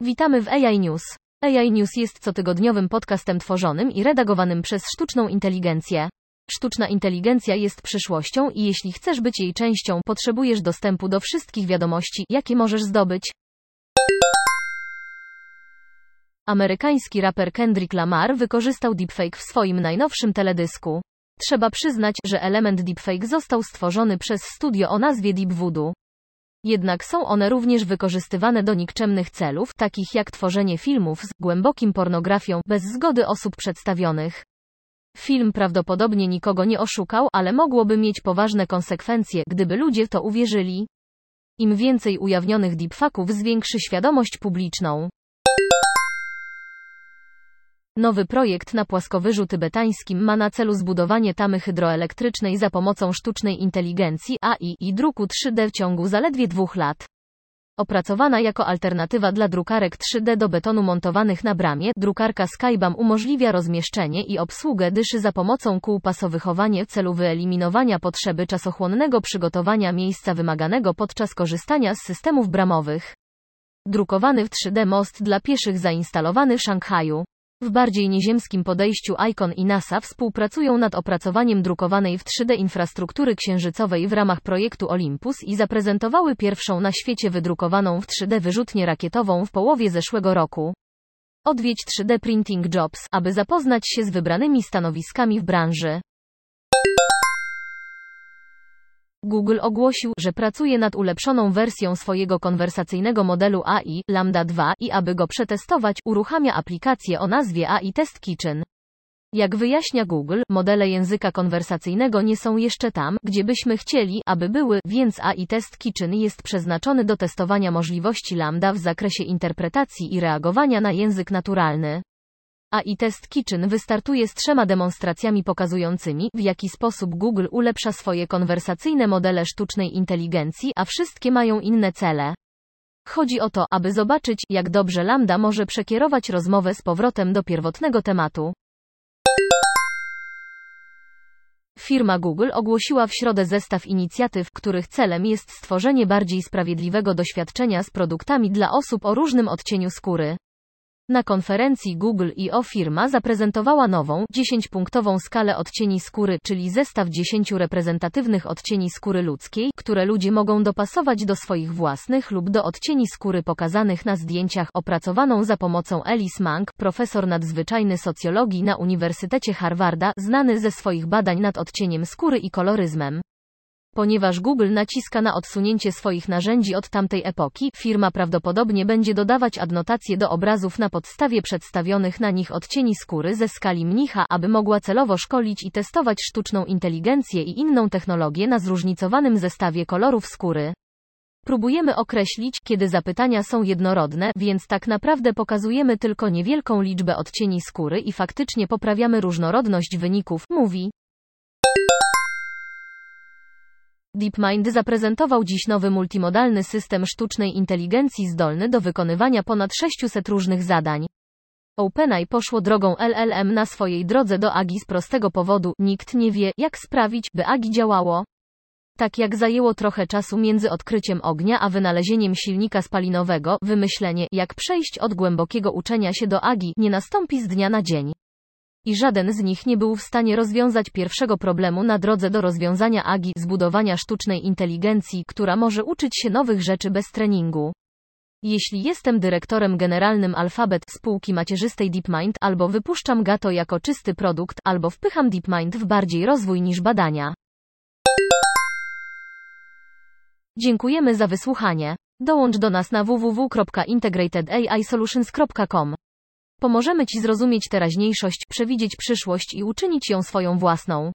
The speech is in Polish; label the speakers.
Speaker 1: Witamy w AI News. AI News jest cotygodniowym podcastem tworzonym i redagowanym przez sztuczną inteligencję. Sztuczna inteligencja jest przyszłością i jeśli chcesz być jej częścią, potrzebujesz dostępu do wszystkich wiadomości, jakie możesz zdobyć. Amerykański raper Kendrick Lamar wykorzystał deepfake w swoim najnowszym teledysku. Trzeba przyznać, że element deepfake został stworzony przez studio o nazwie Deep Voodoo. Jednak są one również wykorzystywane do nikczemnych celów, takich jak tworzenie filmów z głębokim pornografią, bez zgody osób przedstawionych. Film prawdopodobnie nikogo nie oszukał, ale mogłoby mieć poważne konsekwencje, gdyby ludzie w to uwierzyli. Im więcej ujawnionych deepfaków zwiększy świadomość publiczną. Nowy projekt na płaskowyżu tybetańskim ma na celu zbudowanie tamy hydroelektrycznej za pomocą sztucznej inteligencji AI i druku 3D w ciągu zaledwie dwóch lat. Opracowana jako alternatywa dla drukarek 3D do betonu montowanych na bramie, drukarka Skybam umożliwia rozmieszczenie i obsługę dyszy za pomocą kół pasowychowanie w celu wyeliminowania potrzeby czasochłonnego przygotowania miejsca wymaganego podczas korzystania z systemów bramowych. Drukowany w 3D most dla pieszych zainstalowany w Szanghaju. W bardziej nieziemskim podejściu ICON i NASA współpracują nad opracowaniem drukowanej w 3D infrastruktury księżycowej w ramach projektu Olympus i zaprezentowały pierwszą na świecie wydrukowaną w 3D wyrzutnię rakietową w połowie zeszłego roku. Odwiedź 3D Printing Jobs, aby zapoznać się z wybranymi stanowiskami w branży. Google ogłosił, że pracuje nad ulepszoną wersją swojego konwersacyjnego modelu AI, Lambda 2 i aby go przetestować, uruchamia aplikację o nazwie AI Test Kitchen. Jak wyjaśnia Google, modele języka konwersacyjnego nie są jeszcze tam, gdzie byśmy chcieli, aby były, więc AI Test Kitchen jest przeznaczony do testowania możliwości Lambda w zakresie interpretacji i reagowania na język naturalny. AI Test Kitchen wystartuje z trzema demonstracjami pokazującymi, w jaki sposób Google ulepsza swoje konwersacyjne modele sztucznej inteligencji, a wszystkie mają inne cele. Chodzi o to, aby zobaczyć, jak dobrze Lambda może przekierować rozmowę z powrotem do pierwotnego tematu. Firma Google ogłosiła w środę zestaw inicjatyw, których celem jest stworzenie bardziej sprawiedliwego doświadczenia z produktami dla osób o różnym odcieniu skóry. Na konferencji Google I.O. firma zaprezentowała nową, 10-punktową skalę odcieni skóry, czyli zestaw 10 reprezentatywnych odcieni skóry ludzkiej, które ludzie mogą dopasować do swoich własnych lub do odcieni skóry pokazanych na zdjęciach, opracowaną za pomocą Alice Mank, profesor nadzwyczajny socjologii na Uniwersytecie Harvarda, znany ze swoich badań nad odcieniem skóry i koloryzmem. Ponieważ Google naciska na odsunięcie swoich narzędzi od tamtej epoki, firma prawdopodobnie będzie dodawać adnotacje do obrazów na podstawie przedstawionych na nich odcieni skóry ze skali mnicha, aby mogła celowo szkolić i testować sztuczną inteligencję i inną technologię na zróżnicowanym zestawie kolorów skóry. Próbujemy określić, kiedy zapytania są jednorodne, więc tak naprawdę pokazujemy tylko niewielką liczbę odcieni skóry i faktycznie poprawiamy różnorodność wyników, mówi. DeepMind zaprezentował dziś nowy multimodalny system sztucznej inteligencji zdolny do wykonywania ponad 600 różnych zadań. OpenAI poszło drogą LLM na swojej drodze do AGI z prostego powodu, nikt nie wie, jak sprawić, by AGI działało. Tak jak zajęło trochę czasu między odkryciem ognia a wynalezieniem silnika spalinowego, wymyślenie, jak przejść od głębokiego uczenia się do AGI, nie nastąpi z dnia na dzień i żaden z nich nie był w stanie rozwiązać pierwszego problemu na drodze do rozwiązania AGI, zbudowania sztucznej inteligencji, która może uczyć się nowych rzeczy bez treningu. Jeśli jestem dyrektorem generalnym Alphabet spółki macierzystej DeepMind, albo wypuszczam Gato jako czysty produkt, albo wpycham DeepMind w bardziej rozwój niż badania. Dziękujemy za wysłuchanie. Dołącz do nas na www.integratedAIsolutions.com. Pomożemy Ci zrozumieć teraźniejszość, przewidzieć przyszłość i uczynić ją swoją własną.